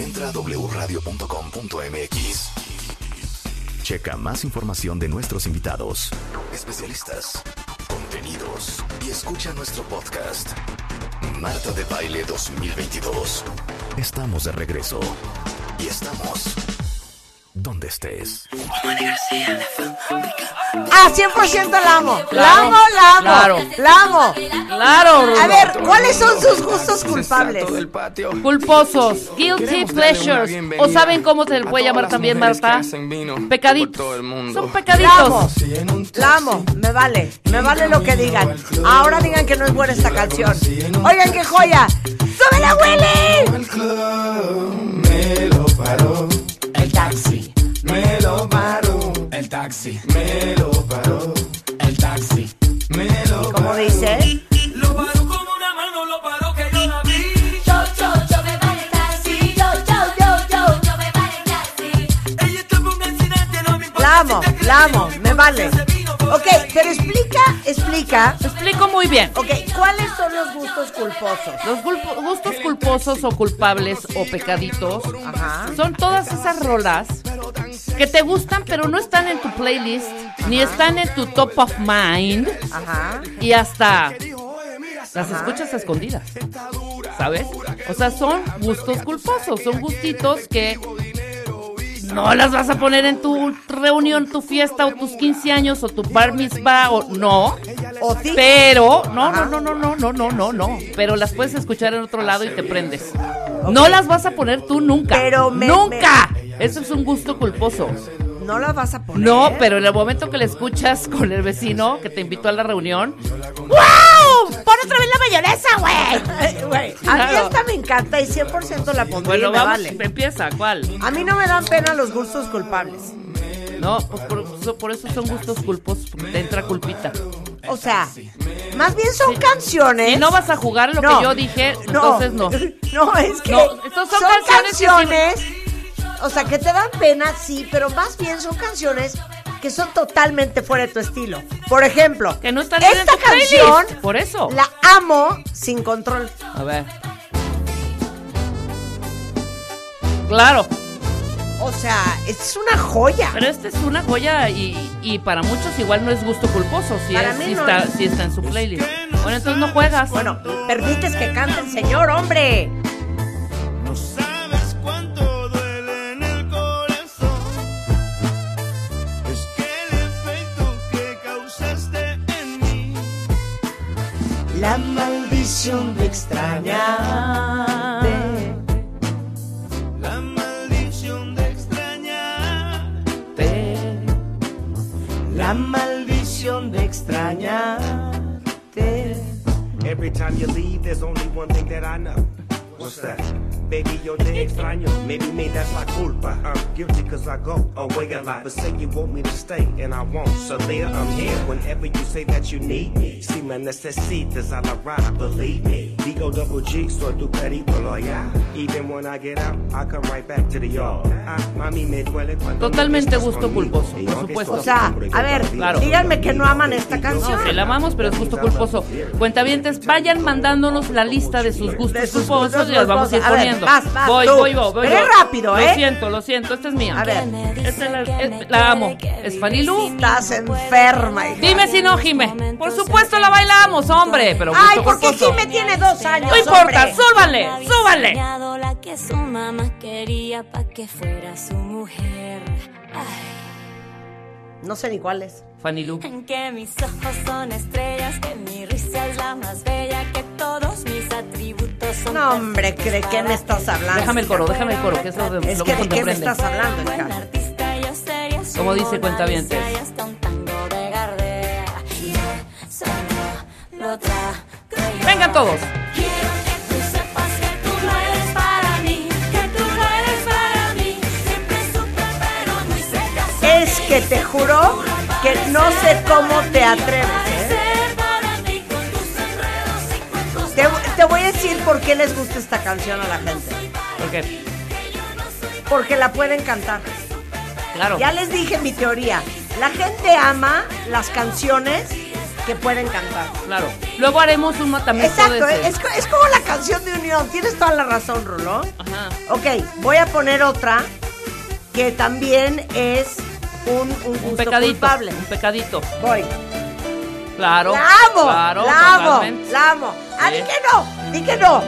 Entra a wradio.com.mx. Checa más información de nuestros invitados, especialistas, contenidos y escucha nuestro podcast. Marta de Baile 2022. Estamos de regreso. Y estamos donde estés. Ah, 100% la amo. La amo, la amo. claro. La amo. Claro. A ver, ¿cuáles son sus gustos culpables? Culposos, guilty pleasures. ¿O saben cómo se le puede llamar también, Marta? Pecaditos. Son La amo. pecaditos. La amo. Me vale. Me vale lo que digan. Ahora digan que no es buena esta canción. Oigan, qué joya. ¡Súbela, Willy! Me lo paró, El taxi. Me lo paró, el taxi, me lo paró, el taxi, me lo ¿Cómo dice? Lo paró como una mano, lo paró que yo la vi. Yo, yo, yo me vale taxi. Yo, yo, yo, yo, yo me vale taxi. Ella tuvo un accidente, no me importa La si amo. te crees La amo. que Me vale. Ok, pero explica, explica. Explico muy bien. Ok, ¿cuáles son los gustos culposos? Los gustos culposos o culpables o pecaditos Ajá. son todas esas rolas que te gustan pero no están en tu playlist ni están en tu top of mind Ajá. y hasta las escuchas a escondidas. ¿Sabes? O sea, son gustos culposos, son gustitos que no las vas a poner en tu reunión, tu fiesta o tus 15 años o tu bar mitzvah o no. O ti. Pero, no, no, no, no, no, no, no, no, no. Pero las puedes escuchar en otro lado y te prendes. No las vas a poner tú nunca. Pero me- ¡Nunca! Eso es un gusto culposo. No la vas a poner. No, pero en el momento que le escuchas con el vecino que te invitó a la reunión, ¡Wow! ¡Pon otra vez la mayonesa, güey! A mí esta me encanta y 100% la pondría Bueno, y me vamos, vale. empieza, ¿cuál? A mí no me dan pena los gustos culpables. No, pues por, eso- por eso son gustos culposos, porque te entra culpita. O sea, más bien son canciones. Si no vas a jugar lo No, que yo dije, entonces no. No, es que No, son son, canciones que canciones. O sea, que te dan pena, sí, pero más bien son canciones que son totalmente fuera de tu estilo. Por ejemplo, Que no están en esta tu playlist, canción por eso. la amo sin control. A ver. Claro, O sea, es una joya. pero esta es una joya y, y para muchos igual no es gusto culposo si, Para es- mí si no está, es. si está en su playlist. Bueno, entonces no juegas. Bueno, permites que cante el señor, hombre. Maldición de extrañarte. La maldición de extrañarte. La maldición de extrañarte. Every time you leave, there's only one thing that I know. What's that? Baby, yo te extraño. Maybe me, that's la culpa. I'm guilty cause I go away a lot. But say you want me to stay, and I won't. So there, I'm here whenever you say that you need me. Si me necesitas, I'll arrive, believe me. D-O-double G, soy tu periplo, yeah. Even when I get out, I come right back to the yard. Ah, mami, me duele cuando me Totalmente gusto culposo, por supuesto. O sea, a ver, Claro. díganme que no aman esta canción. No, la amamos, pero es gusto culposo. Cuentavientes, vayan mandándonos la lista de sus gustos De sus culposos y las vamos a ir culposos. Vas, vas, voy, tú. voy, voy, voy. Pero es voy. rápido, ¿eh? Lo siento, lo siento, esta es mía. A ver, Esta es la, es- la amo. Es Fanny Lu. estás enferma, hija. Dime si no, Jime. Por supuesto la bailamos, hombre, pero Ay, porque culposo. Jime tiene dos años, No importa, hombre. súbanle, súbanle. Soñado la que su mamá quería pa' que fuera su mujer. Ay, No sé ni cuál es. Fanny Lu. en que mis ojos son estrellas, que mi risa es la más bella, que todos mis atributos son No, hombre, ¿de qué me estás hablando? Déjame el coro, déjame el coro, que es lo, de, Es lo que que de qué me estás hablando, Buen hija. artista yo sería su Como dice Cuentavientes. Vengan todos. Es que te juro que no sé cómo te atreves, ¿eh? Te, te voy a decir por qué les gusta esta canción a la gente. ¿Por qué? Porque la pueden cantar. Claro. Ya les dije mi teoría. La gente ama las canciones que pueden cantar. Claro. Luego haremos un matamiento Exacto, de es, es como la canción de unión. Tienes toda la razón, Rulo. Ajá. Ok, voy a poner otra que también es un, un gusto Un pecadito. culpable. Un pecadito. Voy. Claro. La amo, Claro, la amo, totalmente. la amo. Ah, Sí. di que no, di que no.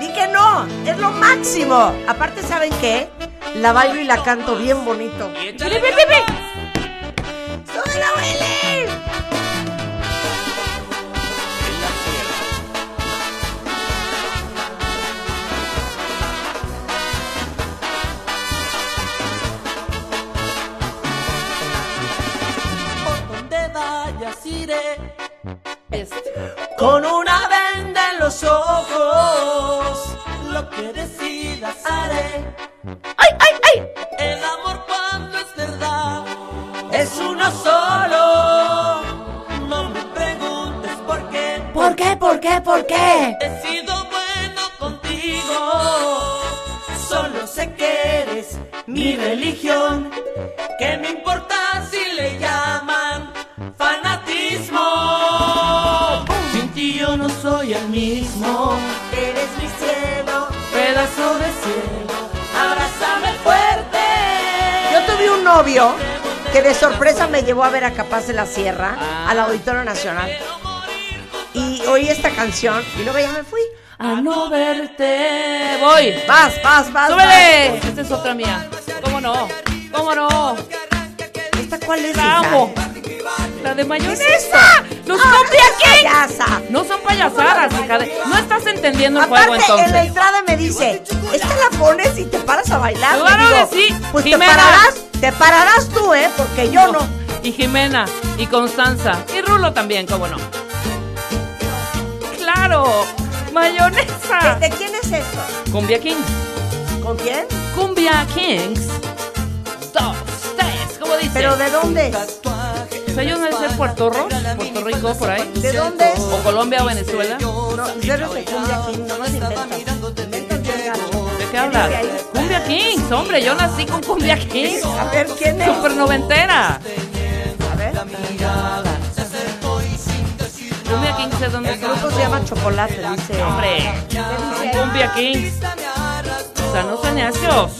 Di que no, es lo máximo. Aparte, ¿saben qué? La bailo y la canto bien bonito. ¡Pi, pi, pi, pi! ¡Súbela, Willy! Con una venda en los ojos. Lo que decidas haré. ¡Ay, ay, ay! El amor cuando es verdad es uno solo. No me preguntes por qué. ¿Por qué, por qué, por qué? He sido bueno contigo. Solo sé que eres mi religión. Novio que de sorpresa me llevó a ver a Capaz de la Sierra, Ah. al Auditorio Nacional. Y oí esta canción y luego ya me fui. A no verte. Voy. Vas, vas, vas. ¡Súbele! Esta es otra mía. ¿Cómo no? ¿Cómo no? vas. ¿Esta cuál es? La amo. La de mayonesa. Los Ah, Cumbia Kings. payasa. No son payasadas, hija. de- No estás entendiendo el juego Aparte, en la entonces. entrada me dice, esta la pones y te paras a bailar. Claro que sí. Pues Jimena. te pararás, te pararás tú, ¿eh? Porque yo no. Y Jimena, y Constanza, y Rulo también, ¿cómo no? ¡Claro! ¡Mayonesa! ¿De quién es esto? Cumbia Kings. ¿Con quién? Cumbia Kings. Dos, tres, ¿cómo dice? ¿Pero de dónde es? Pues ellos deben ser Puerto Rico, Puerto Rico, por ahí. ¿De dónde es? O Colombia o Venezuela. No, yo no sé cumbia inventas. Inventas bien gacho. ¿De qué hablas? Cumbia Kings, hombre, yo nací con Cumbia Kings. A ver, ¿quién es? Super noventera. A ver. Cumbia Kings es donde El grupo se llama Chocolate, dice. Hombre. Cumbia Kings. O sea, no necios.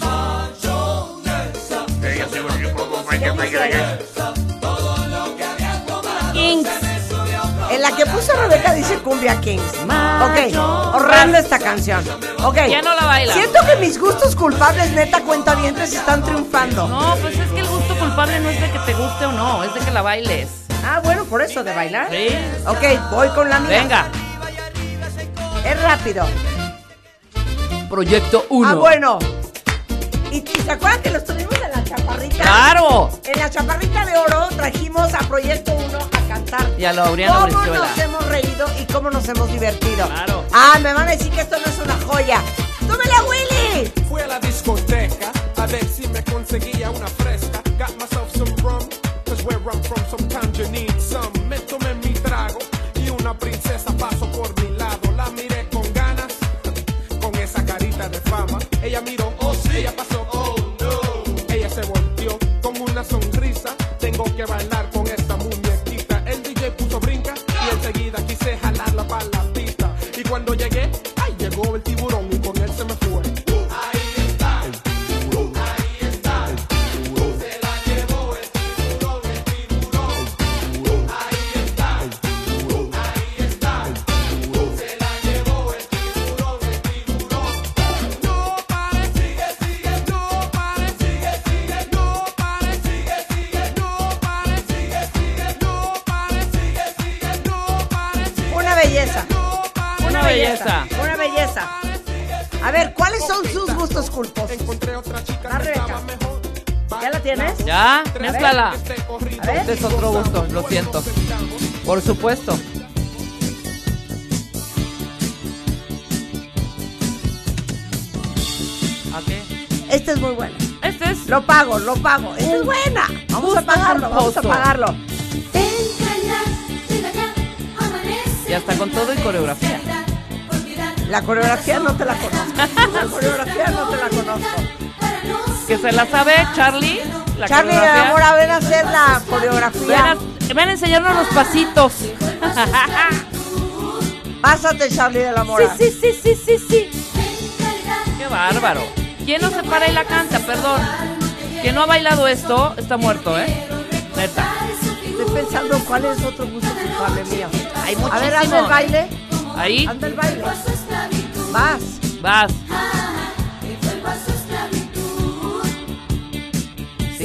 Puso Rebeca dice Cumbia Kings. Ok, horrenda esta canción. Ok. Ya no la baila. Siento que mis gustos culpables, neta, cuentavientes, están triunfando. No, pues es que el gusto culpable no es de que te guste o no, es de que la bailes. Ah, bueno, por eso, de bailar. Sí. Ok, voy con la mía. Venga. Es rápido. Proyecto 1. Ah, bueno. ¿Y, y se acuerdan que los tuvimos en la chaparrita? ¡Claro! En la chaparrita de oro trajimos a Proyecto 1 a cantar. Y a Laureano ¿Cómo Brizuela. nos hemos reído y cómo nos hemos divertido? Claro. Ah, me van a decir que esto no es una joya. ¡Súbela, Willy! Fui a la discoteca a ver si me conseguía una fresca. Got myself some rum, cause where I'm from sometimes you need some. Me tomé mi trago y una princesa pasó por mi lado. La miré con ganas, con esa carita de fama. Ella miró, oh sí, ella pasó, que bailar con esta muñequita. El DJ puso brinca y enseguida quise jalarla para la pista. Y cuando llegué, ay, llegó el tiburón y con él se me fue. Este. Este es otro gusto, lo siento. Por supuesto. ¿A qué? Este es muy bueno. Este es Lo pago, lo pago. Esta es buena. Vamos a pagarlo, vamos a pagarlo. Y hasta con todo y coreografía. La coreografía no te la conozco. La coreografía no te la conozco. Que se la sabe Charlie. La Charlie, mi amor, a ver a hacer la Ven coreografía. a- van a enseñarnos los pasitos. Pásate, Charlie de la Mora. Sí, sí, sí, sí, sí, sí. Qué bárbaro. ¿Quién no se para y la canta? Perdón. Quien no ha bailado esto está muerto, ¿eh? Neta. Estoy pensando cuál es otro gusto culpable mío. Hay A ver, anda el baile. Ahí Anda el baile. Vas. vas.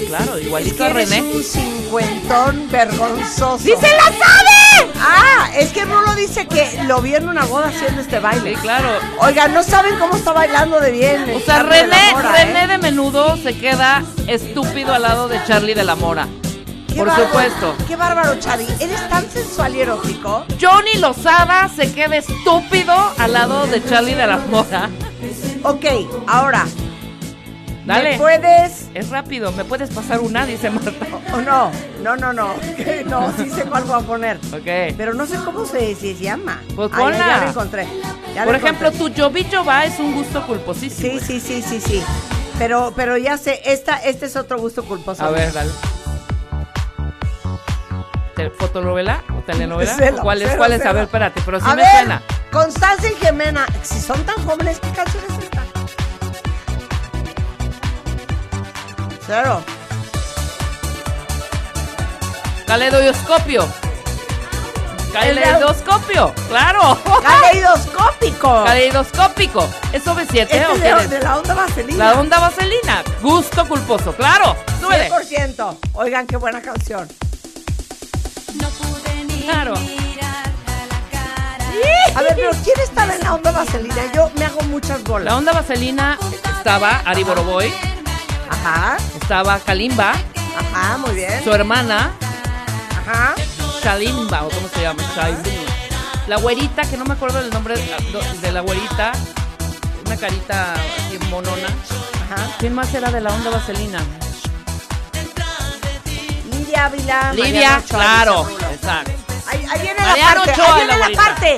Claro, Es igualito que a eres René. un cincuentón vergonzoso. ¡Sí se la sabe! Ah, es que Rulo dice que lo vio en una boda haciendo este baile. Sí, claro. Oigan, no saben cómo está bailando de bien. O sea, Charlie de la René, Mora, René ¿eh? de menudo se queda estúpido al lado de Charlie de la Mora. Qué Por bárbaro, supuesto. Qué bárbaro, Charlie. Eres tan sensual y erótico. Johnny Lozada se queda estúpido al lado de Charlie de la Mora. Ok, ahora, Dale. ¿me puedes Es rápido, ¿me puedes pasar una? Dice Marta. o no? No, no, no. No, sí sé cuál voy a poner. Ok. Pero no sé cómo se, se llama. Pues ya- ponla. ya, lo encontré. ya Por ejemplo, encontré. tu Jovi Jova es un gusto culposísimo. Sí, sí, sí, sí, sí. Pero, pero ya sé, esta, este es otro gusto culposo. A ver, dale. ¿Te- ¿Fotonovela o telenovela? Cero, ¿Cuál es? cero, ¿Cuál es? A ver, espérate, pero sí a me ver, suena. Constanza y Jimena, si son tan jóvenes, ¿qué canción Cero. Caleidoscopio. Caleidoscopio, claro. Caleidoscópico. Caleidoscópico. ¿Es OV7 Este o es qué de, es? de la onda vaselina. La onda vaselina. Gusto culposo, claro. Súbele. 100%. Oigan, qué buena canción. Claro. A ver, pero ¿quién estaba en la onda vaselina? Yo me hago muchas La bolas. onda vaselina estaba Ari Boroboy, Ajá, estaba Kalimba, ajá, muy bien. su hermana, Ajá. Shalimba, o cómo se llama, Shalimba. La güerita, que no me acuerdo del nombre de la güerita, una carita así monona. Ajá. ¿Quién más era de la onda vaselina? Lidia Ávila. Mariana Ochoa, claro, exacto. Ahí, ahí viene Mariana la parte. Ochoa, ahí viene la la, parte.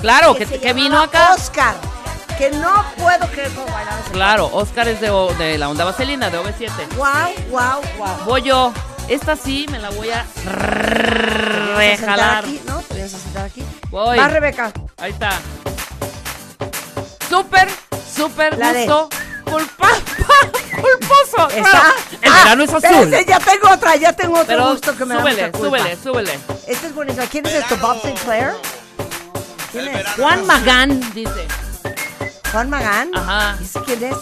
Claro, que, vino acá. Oscar. Que no puedo creer cómo bailaba Claro, Oscar es de, la onda vaselina, de OV7. Wow, wow, wow. Voy yo. Esta sí me la voy a ¿Te vienes a sentar rejalar. aquí? ¿No? ¿Te vienes a sentar aquí? Voy. Va, Rebeca. Ahí está. Súper, súper La de- gusto. Culpa, culposo. ¿Esa? claro. El Ah, verano es azul. espérense, ya tengo otra, ya tengo otro Pero gusto que me da súbele, mucha culpa. súbele, súbele. Este es buenísimo. ¿Quién es esto? ¿Bob Sinclair? ¿Quién es? Juan Magán dice. ¿Juan Magán? Ajá. ¿Dice quién es?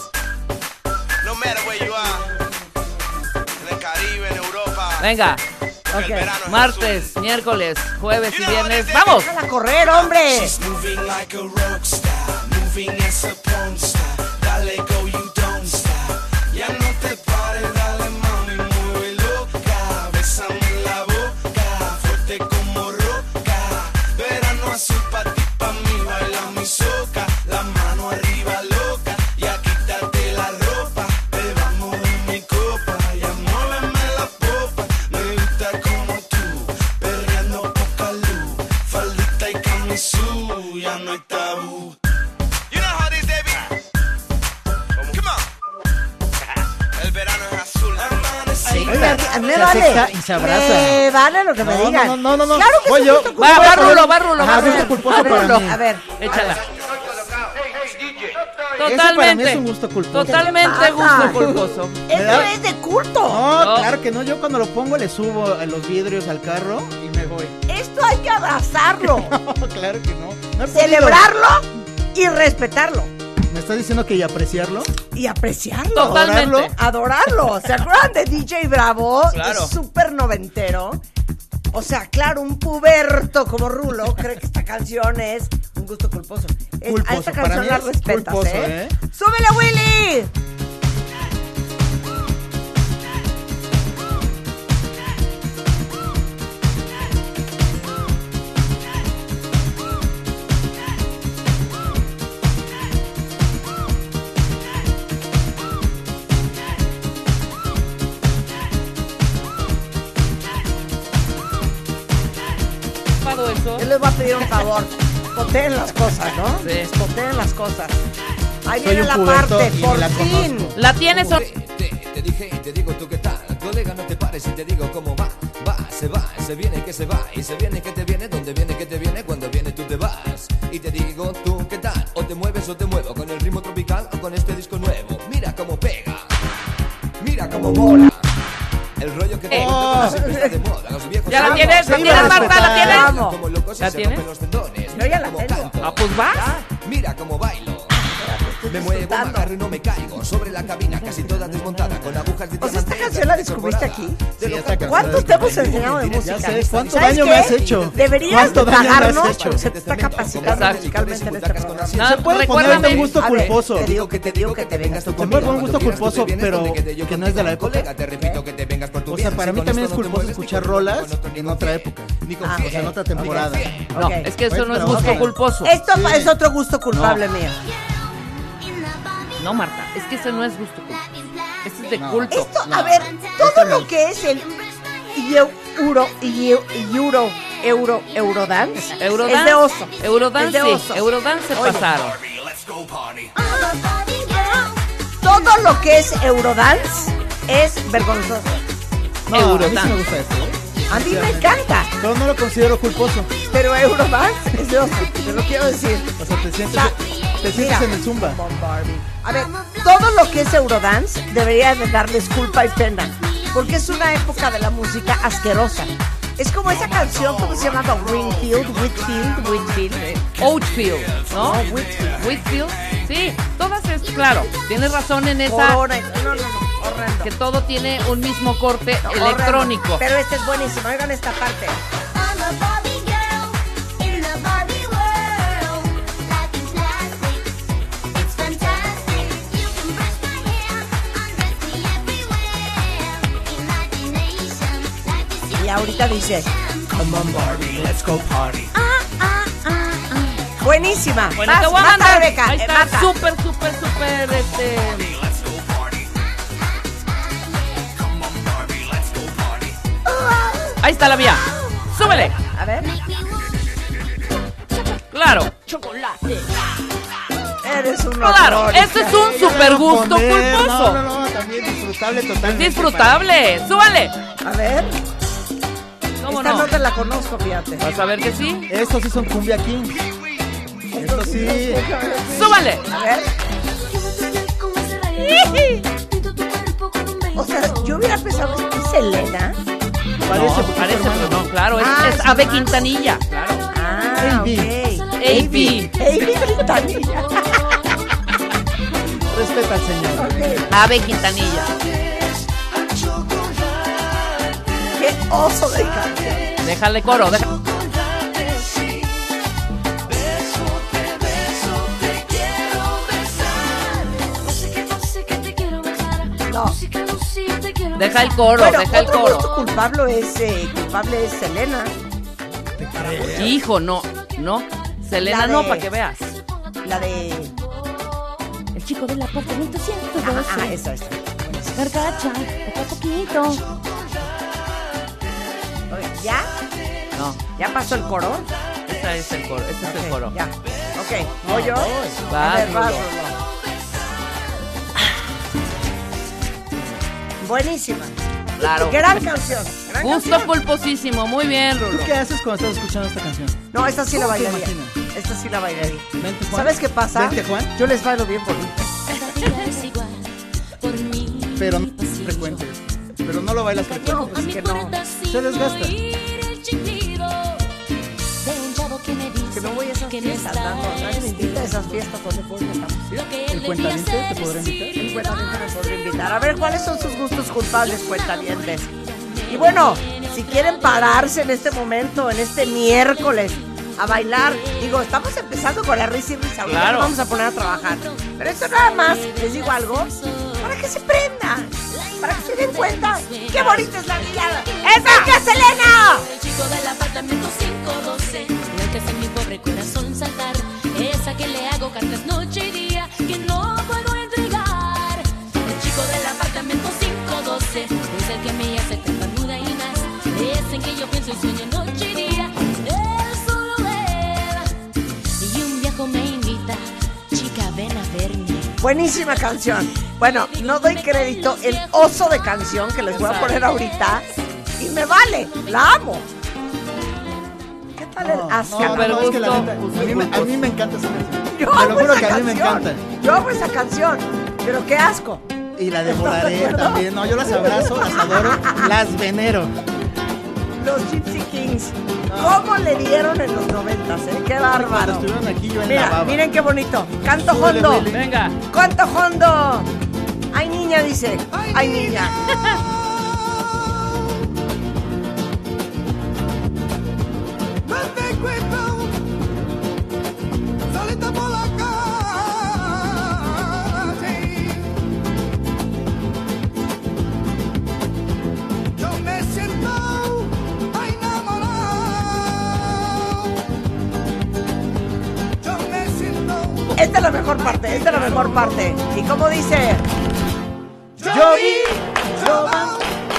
No matter where you are, en el Caribe, en Europa, Venga, martes, miércoles, jueves y viernes. ¡Vamos! Déjala correr, hombre. Acerca y se abraza. Me vale lo que me digan. no, no, no, no. Claro que Voy sí, yo. Va, va Rulo, va Rulo, va Ajá, gusto culposo A ver, para Rulo, mí. a ver. Échala. para mí Totalmente. es un gusto culposo. Totalmente gusto culposo. Esto da- es de culto. No, No. claro que no. Yo cuando lo pongo le subo los vidrios al carro y me voy. Esto hay que abrazarlo, No, claro que no. No celebrarlo y respetarlo. ¿Me estás diciendo que y apreciarlo? Y apreciarlo. Totalmente. Adorarlo. ¿Se acuerdan de DJ Bravo? Claro. Es súper noventero. O sea, claro, un puberto como Rulo cree que esta canción es un gusto culposo. A esta para canción mí la es respetas, culposo, ¿eh? ¿eh? ¡Súbele, Willy! Les voy a pedir un favor. Poteen las cosas, ¿no? Sí. Poteen las cosas. Ahí Soy viene un la parte, por la fin. conozco. La tienes. Te, te dije y te digo tú qué tal Colega no te pares y te digo cómo va Va, se va, se viene que se va Y se viene que te viene, donde viene que te viene Cuando viene tú te vas Y te digo tú qué tal O te mueves o te muevo Con el ritmo tropical o con este disco nuevo Mira cómo pega Mira cómo mola el rollo que te está de moda Los viejos ¿Ya la tienes? ¿La tienes, Marta? ¿La tienes? Como locos y ¿La se tienes? rompen los tendones Yo ya la tengo. canto. Ah, pues vas. Mira cómo bailo. Me muevo, me agarro y no me caigo. Sobre la cabina, casi toda desmontada, con agujas de O sea, esta canción la de descubriste aquí. De lo esta canción ¿Cuánto te hemos enseñado de música? Ya sé, ¿cuánto ¿Sabes daño qué? me has hecho? Deberías ¿Cuánto daño me has pagarnos hecho? porque se te está capacitando musicalmente en este programa. Se puede poner un gusto culposo. te digo que te digo que te vengas tú Se puede conmigo. poner un gusto culposo, pero que no es de la época. Te repito que te vengas por tu O sea, para mí también es culposo escuchar rolas en otra qué. época. Ah. O sea, en otra temporada. No, es que eso no es gusto culposo. Esto Sí. es otro gusto culpable mío. No, Marta, es que eso no es gusto culposo. Eso es de No. culto. Esto, a ver, todo lo que es el euro, euro, euro, eurodance, Eurodance. es de oso. Eurodance, Es de sí. oso. Eurodance se Oye. pasaron. Todo lo que es eurodance es vergonzoso. No, a mí sí Eurodance. me gusta esto. A mí me encanta, Pero no lo considero culposo. pero eurodance es de te lo quiero decir. O sea, te sientes, sea, te sientes mira. en el zumba. A ver, todo lo que es Eurodance debería de darles culpa y pena, porque es una época de la música asquerosa. Es como esa canción, ¿cómo se llamaba? Winfield, Whitfield, Whitfield. Outfield, ¿no? No, Whitfield. Whitfield. Sí, todas es, claro, tienes razón en esa, Corona y- No, no, no, horrendo. que todo tiene un mismo corte electrónico. Pero este es buenísimo, oigan esta parte. Y ahorita dice, Come on, Barbie, let's go party. buenísima. Bueno, Vas, te voy a mata, mandar. Rebeca, Ahí está, mata. súper, súper, súper, este... Ahí está la mía. Súbele. A ver, Claro, eres un claro. Este es un super gusto culposo. No, no, no, también disfrutable totalmente. Disfrutable. Súbale. A ver, ¿Cómo esta no? no? te la conozco, fíjate. Vas a ver que sí. Estos sí son cumbia king. Estos sí. Súbale. A ver, o sea, yo hubiera pensado que es Selena. Parece, No, parece, pero no, claro, es, Ah, es Ave Quintanilla. Claro. Ah, AB. ok. AB. AB Quintanilla. Respeta al señor. Ave Quintanilla. Qué oso de canción. Déjale coro. deja- Deja el coro, Bueno, deja el coro. gusto culpable es, eh, culpable es Selena. Hijo, no, no. Selena de- no, para que veas. La de... El chico del apartamento Ah, ah, esa, esa. Gargacha, poco a poquito. ¿Ya? No, ¿Ya pasó el coro? ese es el coro, ese es el coro. Ya. Ok, ¿voy yo? Vas, A ver, vas, Buenísima. Claro. Gran canción. gran Gusto canción. culposísimo, muy bien, ¿Tú Rulo. qué haces cuando estás escuchando esta canción? No, esta sí la ¿Cómo te bailaría. Esta sí la bailaría. Vente, Juan. ¿Sabes qué pasa? Vente, Juan. Yo les bailo bien bonito. Pero no frecuente. Pero no lo bailas frecuente. No, pues que no. Se desgasta. Que me dice Que no voy a esas que fiestas, no, nadie me invita a esas fiestas donde puedo que ¿El cuentaviente te podrá es invitar? El cuentaviente me podría invitar. A ver, ¿cuáles son sus gustos culpables, cuentavientes? Y bueno, si quieren pararse en este momento, en este miércoles, a bailar, digo, estamos empezando con la risa y risa, Claro. nos vamos a poner a trabajar. Pero esto nada más, les digo algo, para que se prendan, para que se den cuenta qué bonita es la. ¡Esa que Selena! El chico del apartamento 512 Que hace mi pobre corazón saltar. Esa que le hago cartas noche y día Que no puedo entregar. El chico del apartamento 512 Es el que me hace tartamuda y más. Es en que yo pienso y sueño noche y día Él solo él Y un viejo me invita Chica ven a verme Buenísima canción. Bueno, no doy crédito el oso de canción que les voy a poner ahorita y me vale, la amo. ¿Qué tal el No, asca? no, no, es que la neta, gusto a mí, me- a culposo. mí me encanta esa canción. Yo Te lo juro esa que a mí me canción. encanta. Yo amo esa canción, pero qué asco. Y la ¿Estás de devoraré también. No, yo las abrazo, las adoro, las venero. Los Gypsy Kings. ¿Cómo le dieron en los noventas? Eh? Qué bárbaro. estuvieron aquí yo en la Mira, baba. miren qué bonito. Canto Súbele, hondo. Willy. Venga. Canto hondo. Ay, niña, dice. Ay, niña. Mejor parte. ¿Y cómo dice? Yo vi, yo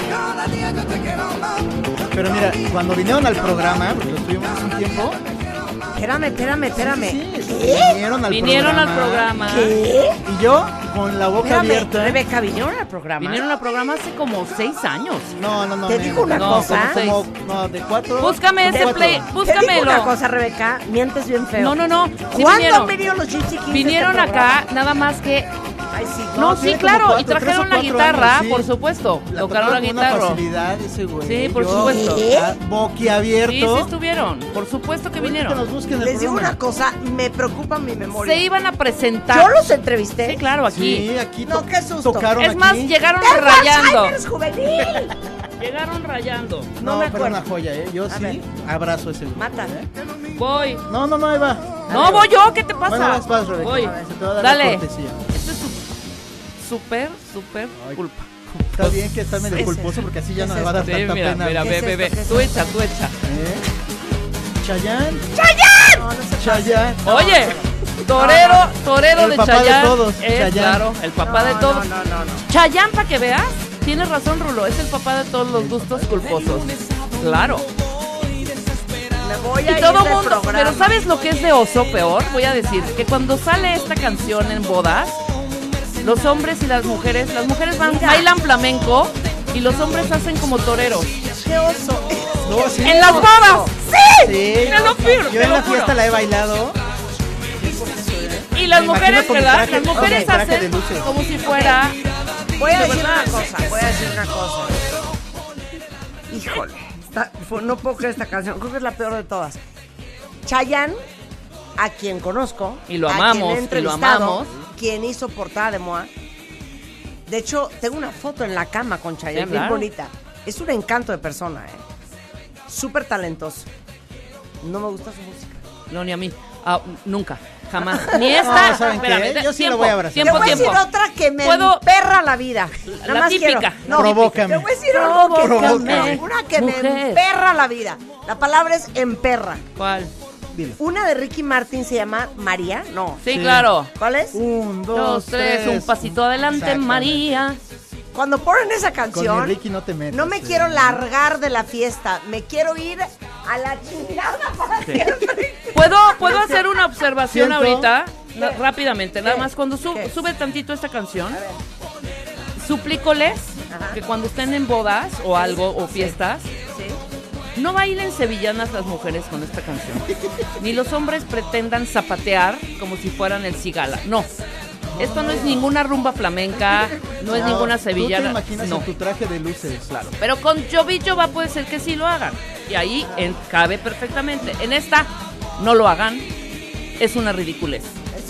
Cada día yo te quiero más. Pero mira, cuando vinieron al programa, porque lo tuvimos hace un tiempo, Espérame, espérame, espérame. sí, ¿Qué? vinieron al Vinieron programa. al programa. ¿Qué? Y yo, con la boca Espérame, abierta. Rebeca, ¿vinieron al programa? Vinieron al programa hace como seis años. No, no, no. Te me- digo una No, cosa. como Como, no, de cuatro. Búscame ese cuatro. play, Te digo búscamelo. una cosa, Rebeca, mientes bien feo. No, no, no. sí ¿Cuándo vinieron. han venido los Vinieron este programa? acá, nada más que. Ay, sí. No, No, sí, claro. cuatro, y trajeron la guitarra, años, sí. por supuesto. La Tocaron la guitarra. facilidad ese güey. Sí, por Yo, supuesto. ¿Qué? ah, Boquiabierto. Sí, sí estuvieron. Por supuesto que vinieron. Que nos busquen el Les digo una cosa, me preocupa mi memoria. Se iban a presentar. Yo los entrevisté. Sí, claro, aquí. Sí, aquí No, qué susto. tocaron Es más, aquí. llegaron ¡Tengo rayando. Juvenil! Llegaron rayando. No No, me acuerdo. una joya, ¿eh? Yo A sí ver. abrazo ese grupo. Mata. Voy. No, no, no, ahí va. No, voy yo. ¿Qué te pasa? Bueno, vas, vas, Rebeca. Voy. A ver, se te va a dar la Dale. cortesía. Súper, súper culpa. Está bien que está medio ¿Qué es culposo porque así ya ¿Qué no me va a dar Sí, tanta mira, pena. mira, ¿Qué ve, ve, ve. ¿Qué es Tú echa, tú echa. ¿Eh? Chayán. No, no se Chayán. Oye, torero, torero El de papá de Chayán. todos, Es, Chayán. claro, el papá de todos. No, no, no, no. Chayán, para que veas, tienes razón, Rulo, es el papá de todos los gustos culposos. Claro. Me voy a Y todo mundo, programa. pero ¿sabes lo que es de oso peor? Voy a decir que cuando sale esta canción en bodas, los hombres y las mujeres, las mujeres van, Mira. bailan flamenco y los hombres hacen como toreros. ¡Qué oso! No, sí. ¡En las bodas! ¡Sí! Sí. Lo Yo en lo la fiesta la he bailado. Y las Me mujeres, ¿verdad? traje- Las mujeres hacen como si fuera... Voy a De decir verdad. una cosa, voy a decir una cosa. Híjole, está- fue- no puedo creer esta canción, creo que es la peor de todas. Chayanne, a quien conozco, Y lo a amamos, quien he y lo amamos. quien hizo portada de Moa. De hecho, tengo una foto en la cama con Chayanne, Sí, bien bonita. Es un encanto de persona, ¿eh? Súper talentoso. No me gusta su música. No, ni a mí. Ah, nunca, jamás. Ni esta. No, ¿saben qué? espérame, de- Yo sí tiempo, voy a abrazar. Te Tiempo, voy a decir tiempo. otra que me ¿Puedo? emperra la vida. Nada La más típica, quiero. la Provócame. Te voy a decir algo que Provócame, una que me emperra la vida. La palabra es emperra. ¿Cuál? Dilo. Una de Ricky Martin se llama María. No. Sí, Sí. claro. ¿Cuál es? Un, dos, Dos, tres, un pasito adelante. María. Cuando ponen esa canción, Ricky no te metas. no me quiero largar de la fiesta. Me quiero ir a la chingada para siempre. ¿Puedo, ¿puedo hacer una observación Siento- ahorita? Rápidamente, nada más. Cuando sube tantito esta canción, suplícoles Ajá. que cuando estén en bodas o algo, o fiestas, Sí. No bailen sevillanas las mujeres con esta canción. Ni los hombres pretendan zapatear como si fueran el cigala. No. Esto no es ninguna rumba flamenca, no es No, ninguna Tú sevillana. te imaginas no. en tu traje de luces. Claro, pero con Jovi Jova puede ser que sí lo hagan. Y ahí cabe perfectamente. En esta, no lo hagan. Es una ridiculez.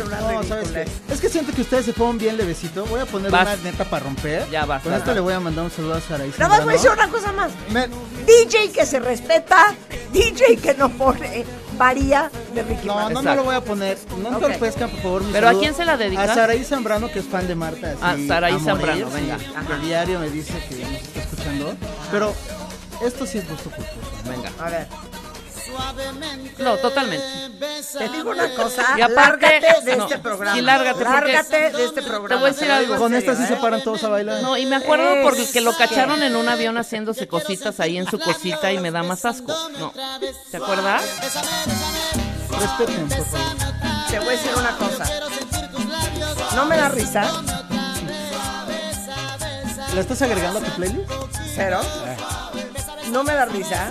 No, ¿sabes qué? Es que siento que ustedes se fueron bien levecito. Voy a poner Vas. una neta para romper. Ya vas, Con esto le voy a mandar un saludo a Saraí Nada más voy a decir una cosa más. Me- DJ que se respeta, DJ que no pone, varía de Ricky No, Martin. no, no Exacto. lo voy a poner. No Ok. te ofrezcan, por favor. mi ¿Pero a quién se la dedicas? A Saraí Zambrano, que es fan de Marta. Ah, así, Saraí a morir, Zambrano, venga. El diario me dice que nos está escuchando. Pero esto sí es gusto culposo. Venga. A ver, No, totalmente. te digo una cosa, Y aparte- lárgate de no, este programa. sí, lárgate, Lárgate de este programa. Te voy a decir algo. Con esta sí se ¿eh? paran todos a bailar. No, y me acuerdo Es porque lo cacharon en un avión haciéndose cositas ahí en su cosita y me da más asco. No. ¿Te acuerdas? Respeten, por favor. Te voy a decir una cosa. No me da risa, ¿La estás agregando a tu playlist? cero. No me da risa,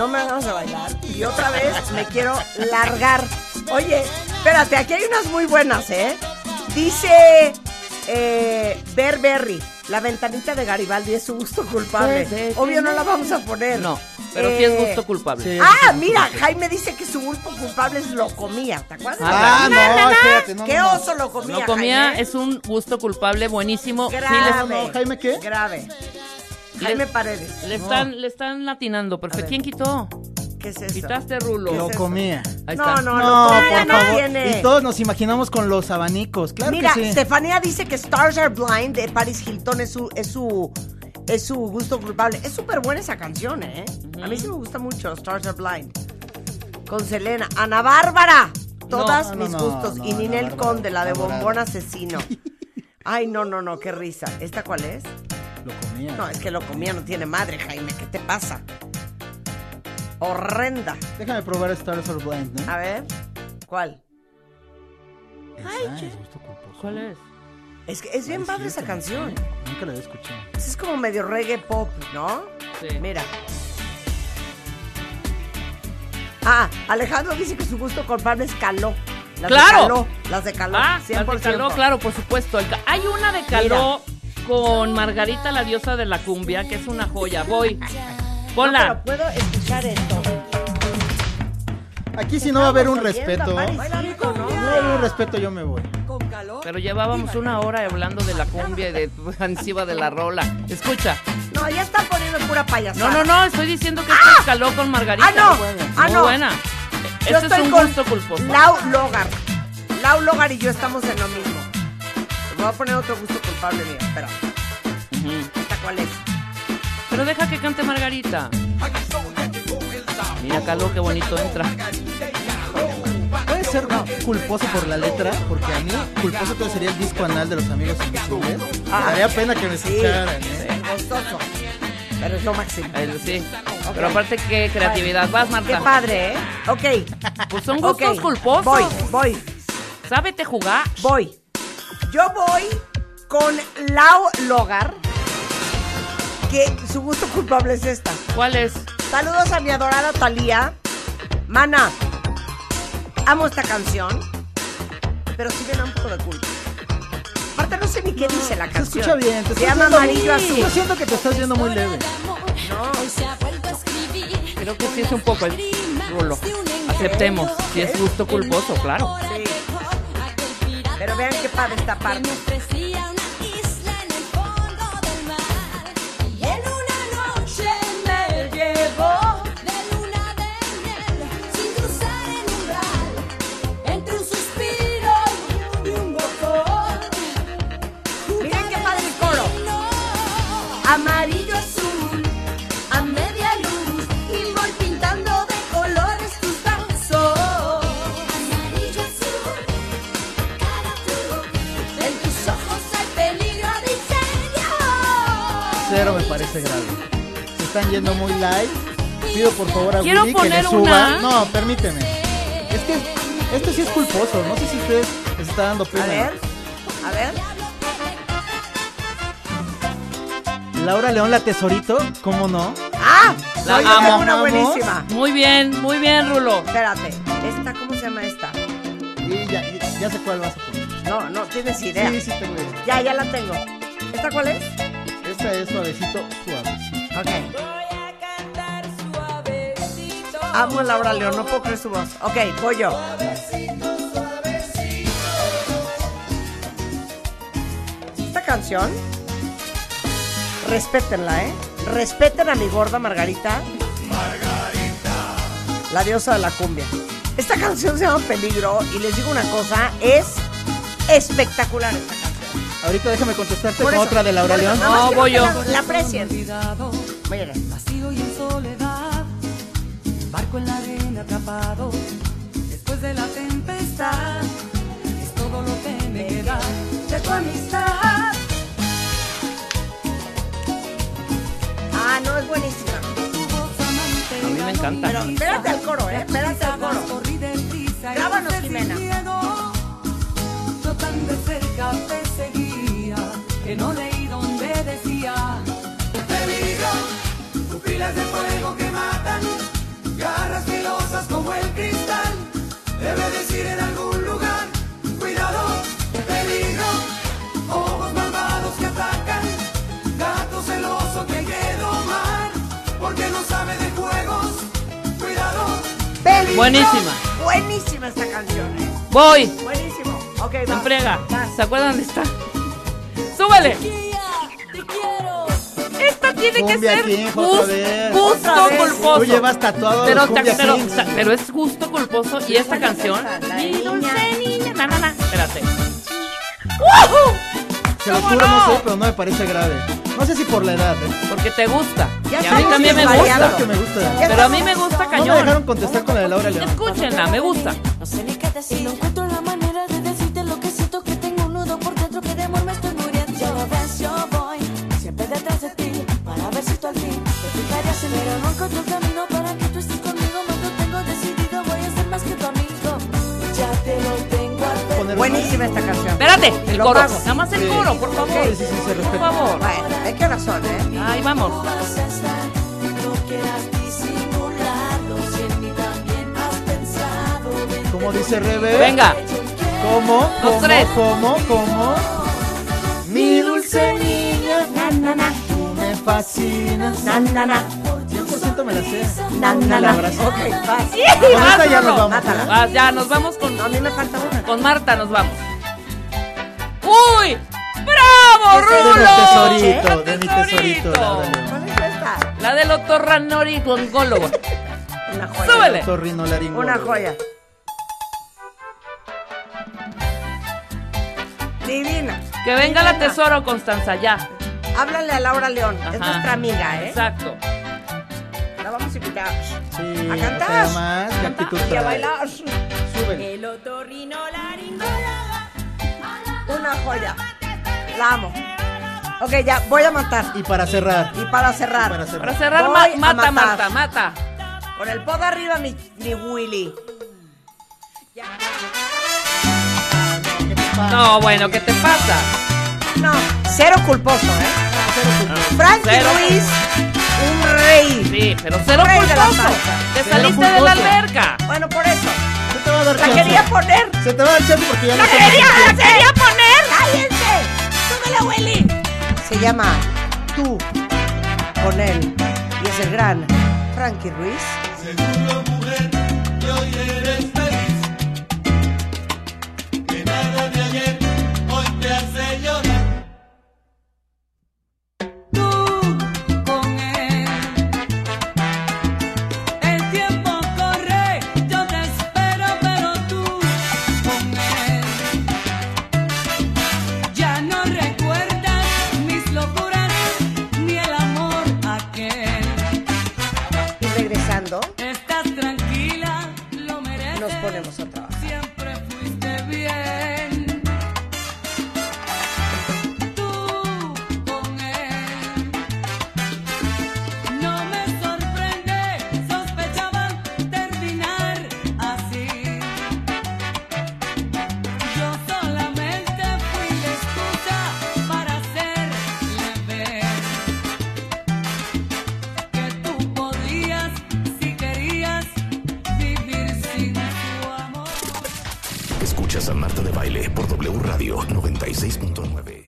no me da ganas de bailar. Y otra vez me quiero largar. Oye, espérate, aquí hay unas muy buenas, ¿eh? Dice eh, Berberry, la ventanita de Garibaldi es su gusto culpable. Obvio no la vamos a poner. No, pero sí es Eh, gusto culpable. Sí. Ah, mira, Jaime dice que su gusto culpable es lo comía. ¿Te acuerdas? Ah, no, espérate, no, ¿Qué no, no. oso lo comía? No comía, Jaime? es un gusto culpable buenísimo. Sí, grave. no, ¿Jaime qué? Grave. Le- Jaime Paredes. le, le están, le están latinando. Perfecto. ¿Quién quitó? ¿Qué es eso? Quitaste rulo. Lo comía. Ahí No, está. no, No, por no favor. Y todos nos imaginamos con los abanicos. Claro Mira, que sí. Estefanía dice que Stars Are Blind de Paris Hilton es su, es su, es su gusto culpable. Es súper buena esa canción, ¿eh? A mí sí me gusta mucho Stars Are Blind. Con Selena. Ana Bárbara. Todas mis no, gustos. no, y Ninel Conde, la de. Bombón Asesino. Ay, no, no, no, qué risa. ¿Esta cuál es? Lo comía. No, es que lo comía, no tiene madre, Jaime. ¿Qué te pasa? Horrenda. Déjame probar Stars Are Blind, ¿no? A ver, ¿cuál? Esa es gusto culposo. ¿Cuál es? Es que es bien Ay, padre sí, esa canción. Nunca la había escuchado. Es como medio reggae pop, ¿no? Sí. Mira. Ah, Alejandro dice que su gusto culpable es caló. Las ¡Claro! De caló, las de caló. Ah, 100%. las de Caló, claro, por supuesto. Hay una de Caló con Margarita, la diosa de la cumbia, que es una joya. Voy. No, Ponla. pero puedo escuchar esto. Aquí si no va a haber un respeto. Hilton, No va a haber un respeto, yo me voy. Pero llevábamos una hora hablando de la cumbia y de encima de la rola. Escucha. No, ya está poniendo pura payasada. No, no, no, estoy diciendo que esto es Caló con Margarita. Ah, no. Muy Ah, Muy no. buena. Yo Este es un con gusto culposo. Lau Logar. Lau Logar y yo estamos en lo mismo. Me voy a poner otro gusto culpable mío. Espera. ¿Esta cuál es? Pero deja que cante Margarita. Mira, Caló, qué bonito entra. Puede ser culposo por la letra, porque a mí culposo todo sería el disco anal de los amigos invisibles. Ah. Daría pena que me Sí. escucharan, ¿eh? Gostoso. Pero es lo máximo. El- sí. Pero aparte, qué creatividad. Vas, Qué Marta. padre, ¿eh? Ok. Pues son gustos culposos. Voy, voy, Sábete jugar. voy. Yo voy con Lau Logar, que su gusto culpable es esta. ¿Cuál es? Saludos a mi adorada Talía. Mana, amo esta canción, pero sí me da un poco de culpa. Aparte no sé ni qué dice la Se canción. escucha bien. Te Se llama Amarillo Azul. Yo siento que te estás viendo muy leve. Creo que sí es un poco el rulo. Aceptemos. Si es gusto culposo, claro. Sí. Pero vean qué padre esta parte. Se están yendo muy light. Pido por favor a Quiero Willy que le suba. una. No, permíteme. Es que esto sí es culposo. No sé si ustedes les está dando pena. A ver, a ver. Laura León, la tesorito, ¿cómo no? ¡Ah! La amo, una buenísima. Muy bien, muy bien, Rulo. Espérate. ¿Esta cómo se llama esta? Ya, ya sé cuál vas a poner. No, no tienes idea. Sí, sí tengo idea. Ya, ya la tengo. ¿Esta cuál es? Esta es suavecito, suavecito. Ok. Amo a Laura León, no puedo creer su voz. Ok, voy yo. Esta canción, respétenla, ¿eh? Respeten a mi gorda Margarita. La diosa de la cumbia. Esta canción se llama Peligro y les digo una cosa, es espectacular esta. Ahorita déjame contestarte con otra de Laura León. No, voy yo. La, aprecien. Vacío y en soledad, barco en la arena atrapado, después de la tempestad, es todo lo que me queda de tu amistad. Ah, no, es buenísima. A mí me encanta. Pero espérate al coro, ¿eh? Espérate al coro. Grábanos, Jimena. Yo tan de cerca que no leí donde decía peligro, pupilas de fuego que matan, garras filosas como el cristal. Debe decir en algún lugar, cuidado, peligro, ojos malvados que atacan, gato celoso que hay que domar, porque no sabe de juegos, cuidado. Peligro. Buenísima. Buenísima esta canción, ¿eh? Voy. Buenísimo. Ok, va. Vas. ¿Se acuerdan de esta? ¡Súbele! Te quiero. Esta tiene que Cumbia ser gust- vez. gusto culposo. Tú llevas tatuado pero, Cumbia pero, pero es gusto culposo y esta ¿Cuál es canción. Mi dulce niña. Na, na, na. Espérate. Se lo ¿Cómo juro, no no? sé, pero no me parece grave. No sé si por la edad, ¿eh? Porque te gusta. Ya y a mí también me gusta. Claro que me gusta. Pero a mí me gusta No me cañón. dejaron contestar con la de Laura León. Escúchenla, me gusta. No sé ni qué decir. Al fin te fijarías en mí. Pero no encuentro el camino para que tú estés conmigo. No lo tengo decidido, voy a ser más que tu amigo. Ya te lo tengo advertido. Poner Buenísima esta canción. Espérate, el Lo coro. pago. Nada más el coro, por favor. Sí, sí, sí, se Por favor. Bueno, ¿de qué razón, eh? Ahí vamos. Como dice Rebe. Venga. ¿Cómo? Los ¿Cómo? tres. ¿Cómo? ¿Cómo? Mi dulce niña, Na, na, na, fascinas. na, na, na, 100% me la sé. na, na, la na. Ok, vas. Con esta ya nos vamos. Mátala. Ah, ya, nos vamos con, No, a mí me falta una. con Marta, nos vamos. ¡Uy! ¡Bravo, Rulo! De mi tesorito, ¡El de mi tesorito. ¿Cuál es esta? La del otorrinolaringólogo. Una joya. ¡Súbele! Otorrinolaringólogo. Una joya. Divina. Que venga la Divina. tesoro, Constanza, ya. Háblale a Laura León. Es nuestra amiga, ¿eh? Exacto. La vamos a invitar. Sí, A cantar. más, qué actitud Y a bailar. Súbele. El otorrinolaringólogo. Una joya. La amo. Ok, ya, voy a matar. Y para cerrar. Y para cerrar. Para cerrar. Para cerrar, Voy ma- a mata. Marta, mata. Con el pod arriba, mi, mi Willy. No, bueno, ¿qué te pasa? No, cero culposo, ¿eh? Frankie Cero. Ruiz, un rey. Sí, pero cero Rey de la culposo. salsa. Te Cero saliste de la culposo. alberca. Bueno, por eso. Se te va a dar La chance. quería poner. Se te va a dar chance porque ya ¡La no quería, la quería poner! ¡Cállense! ¡Súbele, Willy! Se llama Tú con él. Y es el gran Frankie Ruiz. Seguro,